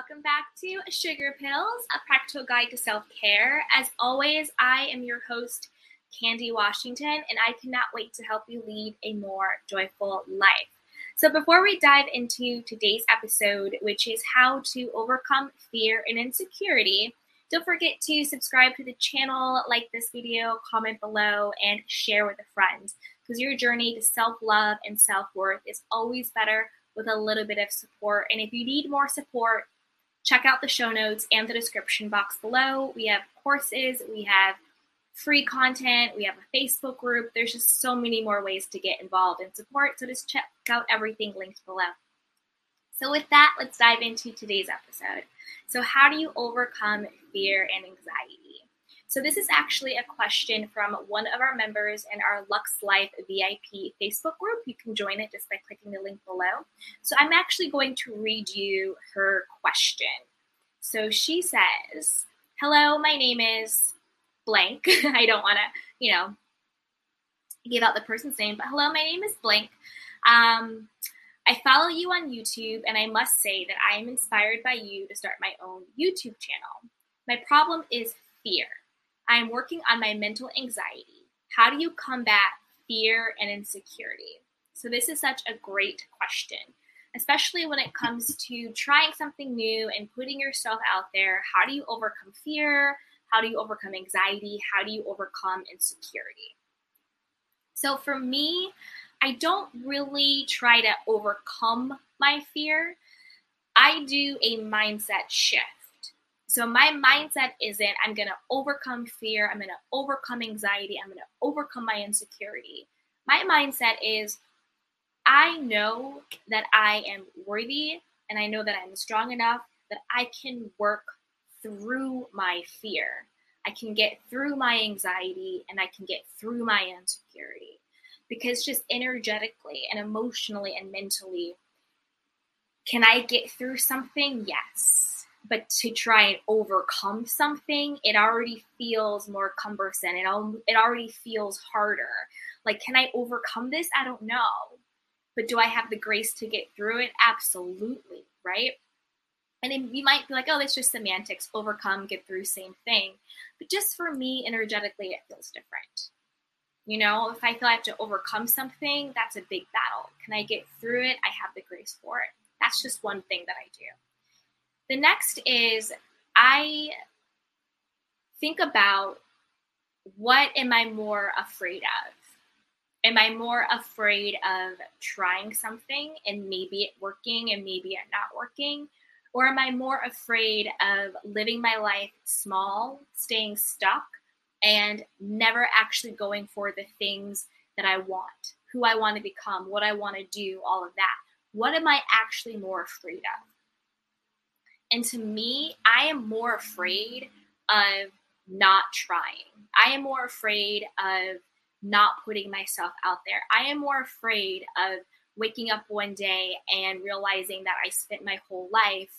Welcome back to Sugar Pills, a practical guide to self care. As always, I am your host, Candy Washington, and I cannot wait to help you lead a more joyful life. So, before we dive into today's episode, which is how to overcome fear and insecurity, don't forget to subscribe to the channel, like this video, comment below, and share with a friend because your journey to self love and self worth is always better with a little bit of support. And if you need more support, check out the show notes and the description box below. We have courses, we have free content, we have a Facebook group. There's just so many more ways to get involved and support. So just check out everything linked below. So, with that, let's dive into today's episode. So, how do you overcome fear and anxiety? So this is actually a question from one of our members in our Lux Life VIP Facebook group. You can join it just by clicking the link below. So I'm actually going to read you her question. So she says, Hello, my name is blank. I don't want to, you know, give out the person's name, but hello, my name is blank. Um, I follow you on YouTube, and I must say that I am inspired by you to start my own YouTube channel. My problem is fear. I am working on my mental anxiety. How do you combat fear and insecurity? So, this is such a great question, especially when it comes to trying something new and putting yourself out there. How do you overcome fear? How do you overcome anxiety? How do you overcome insecurity? So, for me, I don't really try to overcome my fear. I do a mindset shift. So my mindset isn't I'm going to overcome fear, I'm going to overcome anxiety, I'm going to overcome my insecurity. My mindset is I know that I am worthy and I know that I'm strong enough that I can work through my fear. I can get through my anxiety and I can get through my insecurity. Because just energetically and emotionally and mentally, can I get through something? Yes but to try and overcome something, it already feels more cumbersome. It, al- it already feels harder. Like, can I overcome this? I don't know. But do I have the grace to get through it? Absolutely, right? And then you might be like, oh, that's just semantics. Overcome, get through, same thing. But just for me, energetically, it feels different. You know, if I feel I have to overcome something, that's a big battle. Can I get through it? I have the grace for it. That's just one thing that I do. The next is I think about what am I more afraid of? Am I more afraid of trying something and maybe it working and maybe it not working? Or am I more afraid of living my life small, staying stuck, and never actually going for the things that I want, who I want to become, what I want to do, all of that? What am I actually more afraid of? And to me, I am more afraid of not trying. I am more afraid of not putting myself out there. I am more afraid of waking up one day and realizing that I spent my whole life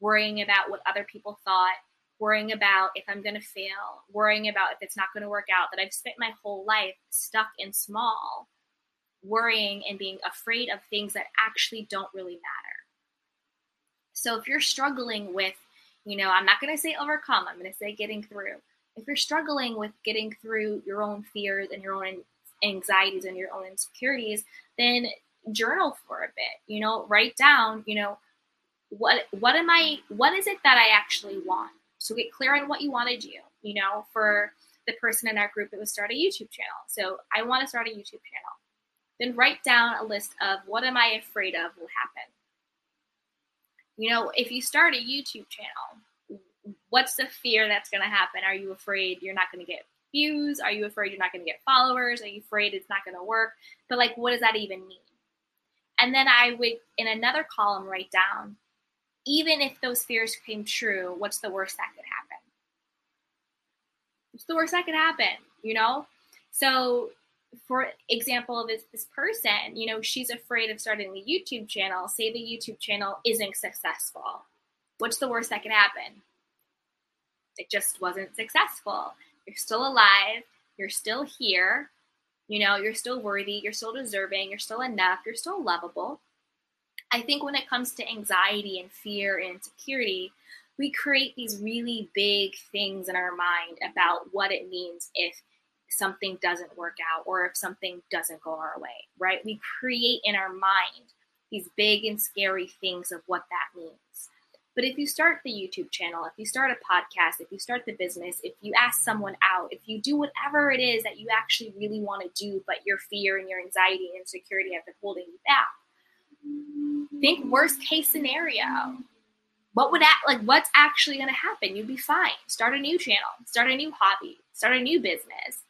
worrying about what other people thought, worrying about if I'm going to fail, worrying about if it's not going to work out, that I've spent my whole life stuck in small, worrying and being afraid of things that actually don't really matter. So if you're struggling with, you know, I'm not going to say overcome, I'm going to say getting through. If you're struggling with getting through your own fears and your own anxieties and your own insecurities, then journal for a bit. You know, write down, you know, what what am I what is it that I actually want? So get clear on what you want to do. You know, for the person in our group that would start a YouTube channel. So I want to start a YouTube channel. Then write down a list of what am I afraid of will happen. You know, if you start a YouTube channel, what's the fear that's going to happen? Are you afraid you're not going to get views? Are you afraid you're not going to get followers? Are you afraid it's not going to work? But like, what does that even mean? And then I would, in another column, write down, even if those fears came true, what's the worst that could happen? What's the worst that could happen? You know? So for example, this this person, you know, she's afraid of starting the YouTube channel. Say the YouTube channel isn't successful. What's the worst that could happen? It just wasn't successful. You're still alive. You're still here. You know, you're still worthy. You're still deserving. You're still enough. You're still lovable. I think when it comes to anxiety and fear and insecurity, we create these really big things in our mind about what it means if something doesn't work out or if something doesn't go our way, right? We create in our mind these big and scary things of what that means. But if you start the YouTube channel, if you start a podcast, if you start the business, if you ask someone out, if you do whatever it is that you actually really want to do, but your fear and your anxiety and insecurity have been holding you back, think worst case scenario. What would act like what's actually going to happen? You'd be fine. Start a new channel, start a new hobby, start a new business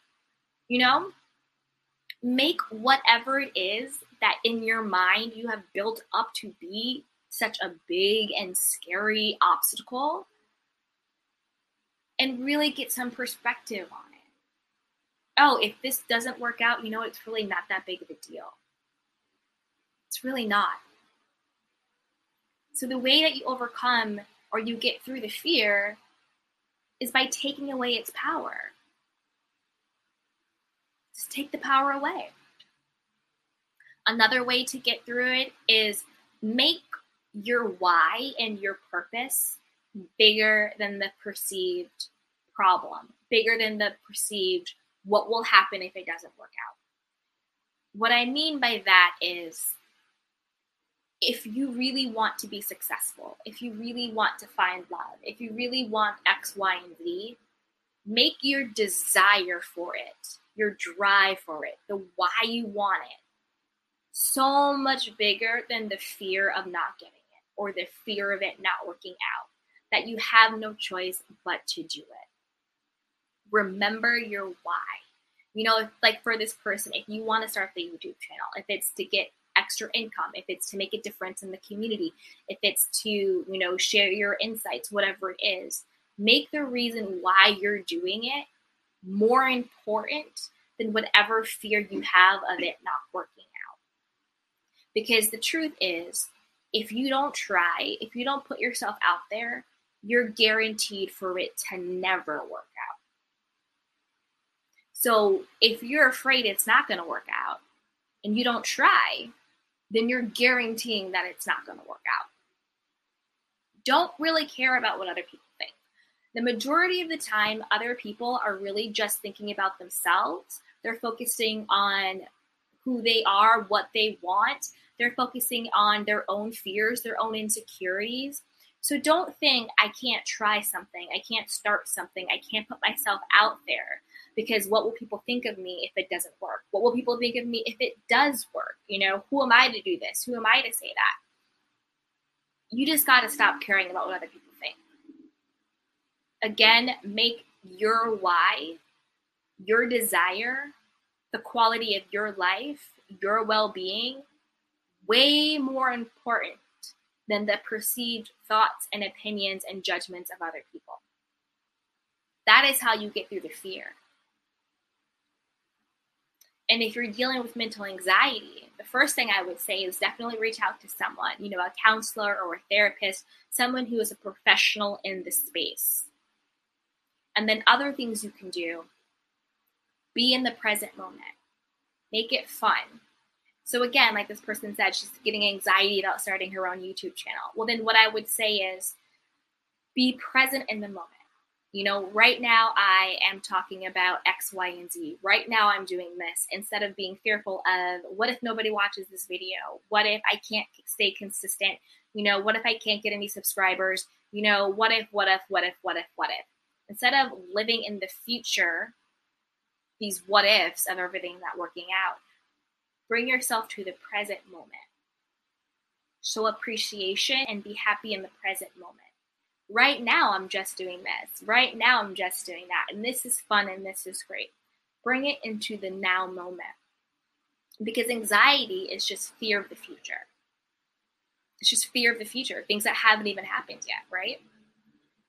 you know, make whatever it is that in your mind you have built up to be such a big and scary obstacle and really get some perspective on it. Oh, if this doesn't work out, you know, it's really not that big of a deal. It's really not. So, the way that you overcome or you get through the fear is by taking away its power. Take the power away. Another way to get through it is make your why and your purpose bigger than the perceived problem, bigger than the perceived what will happen if it doesn't work out. What I mean by that is if you really want to be successful, if you really want to find love, if you really want X, Y, and Z, make your desire for it your drive for it, the why you want it, so much bigger than the fear of not getting it or the fear of it not working out, that you have no choice but to do it. Remember your why. You know, like for this person, if you want to start the YouTube channel, if it's to get extra income, if it's to make a difference in the community, if it's to, you know, share your insights, whatever it is, make the reason why you're doing it more important than whatever fear you have of it not working out. Because the truth is, if you don't try, if you don't put yourself out there, you're guaranteed for it to never work out. So if you're afraid it's not going to work out and you don't try, then you're guaranteeing that it's not going to work out. Don't really care about what other people the majority of the time, other people are really just thinking about themselves. They're focusing on who they are, what they want. They're focusing on their own fears, their own insecurities. So don't think I can't try something, I can't start something, I can't put myself out there because what will people think of me if it doesn't work? What will people think of me if it does work? You know, who am I to do this? Who am I to say that? You just got to stop caring about what other people again, make your why, your desire, the quality of your life, your well being, way more important than the perceived thoughts and opinions and judgments of other people. That is how you get through the fear. And if you're dealing with mental anxiety, the first thing I would say is definitely reach out to someone, you know, a counselor or a therapist, someone who is a professional in the space. And then other things you can do be in the present moment, make it fun. So, again, like this person said, she's getting anxiety about starting her own YouTube channel. Well, then what I would say is be present in the moment. You know, right now I am talking about X, Y, and Z. Right now I'm doing this instead of being fearful of what if nobody watches this video? What if I can't stay consistent? You know, what if I can't get any subscribers? You know, what if, what if, what if, what if, what if? Instead of living in the future, these what ifs of everything not working out, bring yourself to the present moment. Show appreciation and be happy in the present moment. Right now, I'm just doing this. Right now, I'm just doing that. And this is fun and this is great. Bring it into the now moment. Because anxiety is just fear of the future. It's just fear of the future, things that haven't even happened yet, right?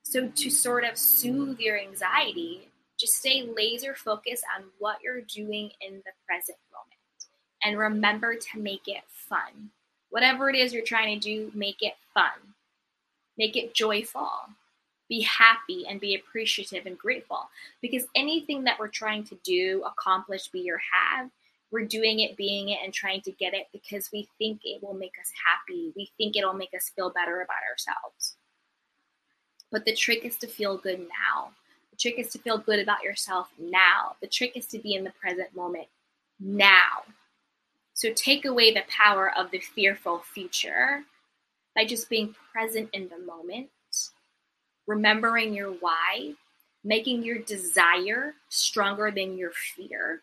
So, to sort of soothe your anxiety, Just stay laser focused on what you're doing in the present moment. And remember to make it fun. Whatever it is you're trying to do, make it fun. Make it joyful. Be happy and be appreciative and grateful. Because anything that we're trying to do, accomplish, be, or have, we're doing it, being it, and trying to get it because we think it will make us happy. We think it'll make us feel better about ourselves. But the trick is to feel good now. The trick is to feel good about yourself now. The trick is to be in the present moment now. So take away the power of the fearful future by just being present in the moment, remembering your why, making your desire stronger than your fear,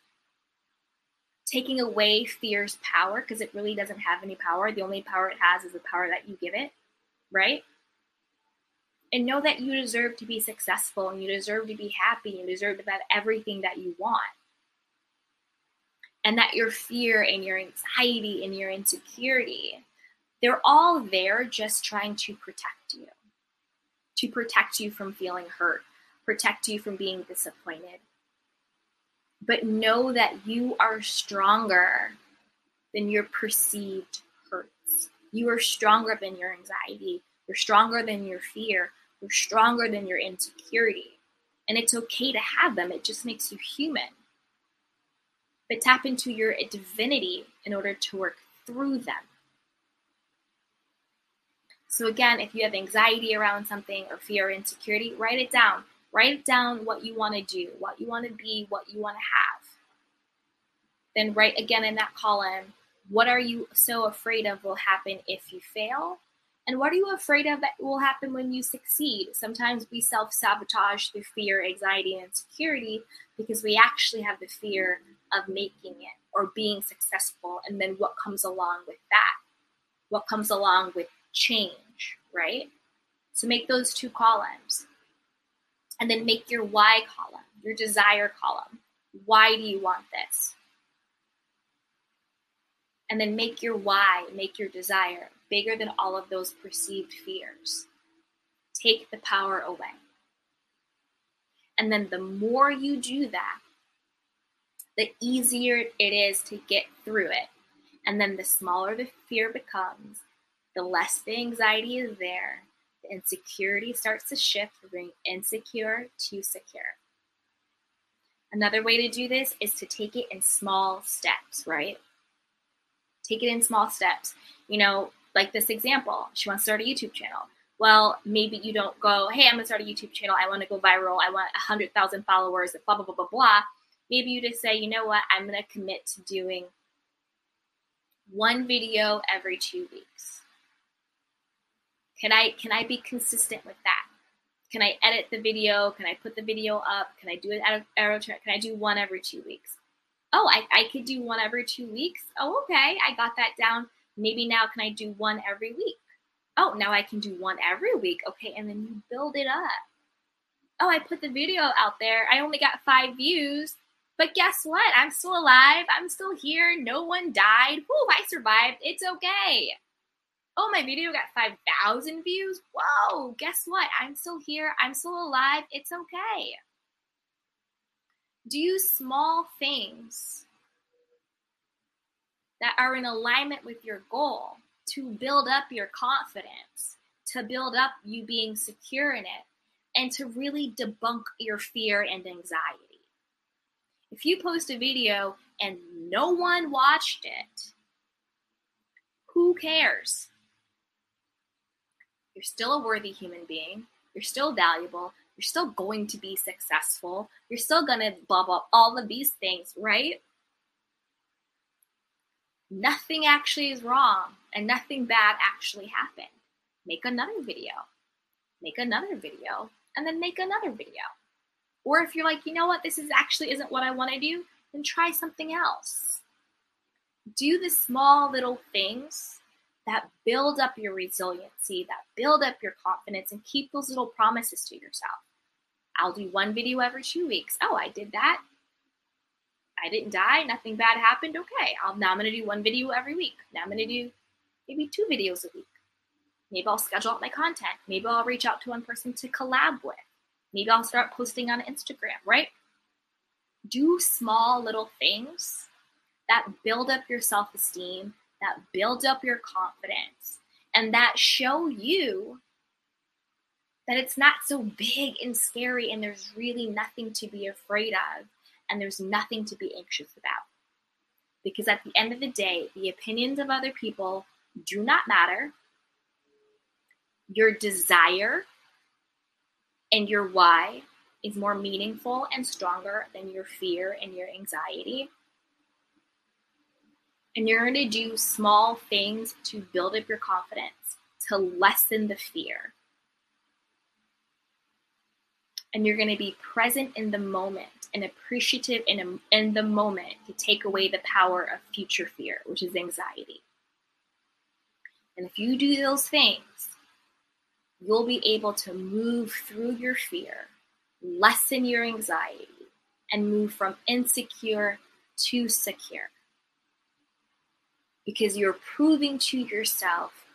taking away fear's power because it really doesn't have any power. The only power it has is the power that you give it, right? And know that you deserve to be successful and you deserve to be happy and deserve to have everything that you want. And that your fear and your anxiety and your insecurity, they're all there just trying to protect you, to protect you from feeling hurt, protect you from being disappointed, but know that you are stronger than your perceived hurts. You are stronger than your anxiety. You're stronger than your fear. You're stronger than your insecurity. And it's okay to have them, it just makes you human. But tap into your divinity in order to work through them. So, again, if you have anxiety around something or fear or insecurity, write it down. Write down what you want to do, what you want to be, what you want to have. Then write again in that column what are you so afraid of will happen if you fail? And what are you afraid of that will happen when you succeed? Sometimes we self sabotage through fear, anxiety, and insecurity because we actually have the fear of making it or being successful. And then what comes along with that? What comes along with change, right? So make those two columns and then make your why column, your desire column. Why do you want this? And then make your why, make your desire bigger than all of those perceived fears. Take the power away. And then the more you do that, the easier it is to get through it. And then the smaller the fear becomes, the less the anxiety is there, the insecurity starts to shift from being insecure to secure. Another way to do this is to take it in small steps, right? Take it in small steps. You know, like this example, she wants to start a YouTube channel. Well, maybe you don't go, hey, I'm gonna start a YouTube channel. I want to go viral. I want 100,000 followers, blah, blah, blah, blah, blah. Maybe you just say, you know what? I'm gonna commit to doing one video every two weeks can I can I be consistent with that? Can I edit the video? Can I put the video up? Can I do it out of arrow Can I do one every two weeks? Oh, I, I could do one every two weeks. Oh, okay. I got that down. Maybe now can I do one every week? Oh, now I can do one every week. Okay, and then you build it up. Oh, I put the video out there. I only got five views. But guess what? I'm still alive. I'm still here. No one died. Whoo, I survived. It's okay oh, my video got 5,000 views. Whoa, guess what? I'm still here. I'm still alive. It's okay. Do small things that are in alignment with your goal to build up your confidence, to build up you being secure in it, and to really debunk your fear and anxiety. If you post a video and no one watched it, who cares? You're still a worthy human being. You're still valuable. You're still going to be successful. You're still going to blah, blah, all of these things, right? Nothing actually is wrong and nothing bad actually happened. Make another video. Make another video and then make another video. Or if you're like, you know what, this is actually isn't what I want to do, then try something else. Do the small little things that build up your resiliency, that build up your confidence, and keep those little promises to yourself. I'll do one video every two weeks. Oh, I did that. I didn't die. Nothing bad happened. Okay. I'll, now I'm going to do one video every week. Now I'm going to do maybe two videos a week. Maybe I'll schedule out my content. Maybe I'll reach out to one person to collab with. Maybe I'll start posting on Instagram, right? do small little things that build up your self esteem, that build up your confidence, and that show you that it's not so big and scary and there's really nothing to be afraid of and there's nothing to be anxious about. Because at the end of the day, the opinions of other people do not matter. Your desire and your why is more meaningful and stronger than your fear and your anxiety. And you're going to do small things to build up your confidence, to lessen the fear. And you're going to be present in the moment and appreciative in, a, in the moment to take away the power of future fear, which is anxiety. And if you do those things, you'll be able to move through your fear, lessen your anxiety, and move from insecure to secure. Because you're proving to yourself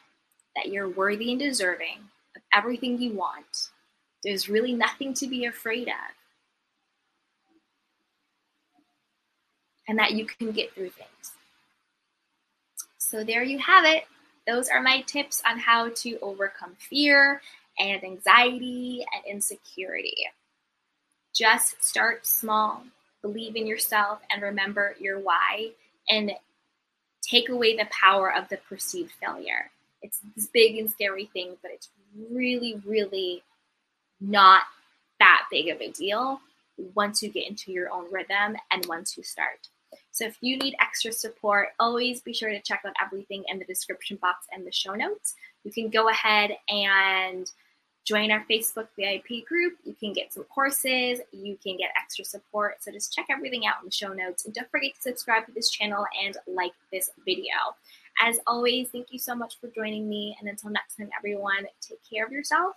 that you're worthy and deserving of everything you want. There's really nothing to be afraid of. And that you can get through things. So there you have it those are my tips on how to overcome fear and anxiety and insecurity. Just start small, believe in yourself, and remember your why, and take away the power of the perceived failure. It's this big and scary thing, but it's really, really not that big of a deal once you get into your own rhythm and once you start. So if you need extra support, always be sure to check out everything in the description box and the show notes. You can go ahead and join our Facebook VIP group. You can get some courses, you can get extra support. So just check everything out in the show notes. And don't forget to subscribe to this channel and like this video. As always, thank you so much for joining me. And until next time, everyone, take care of yourself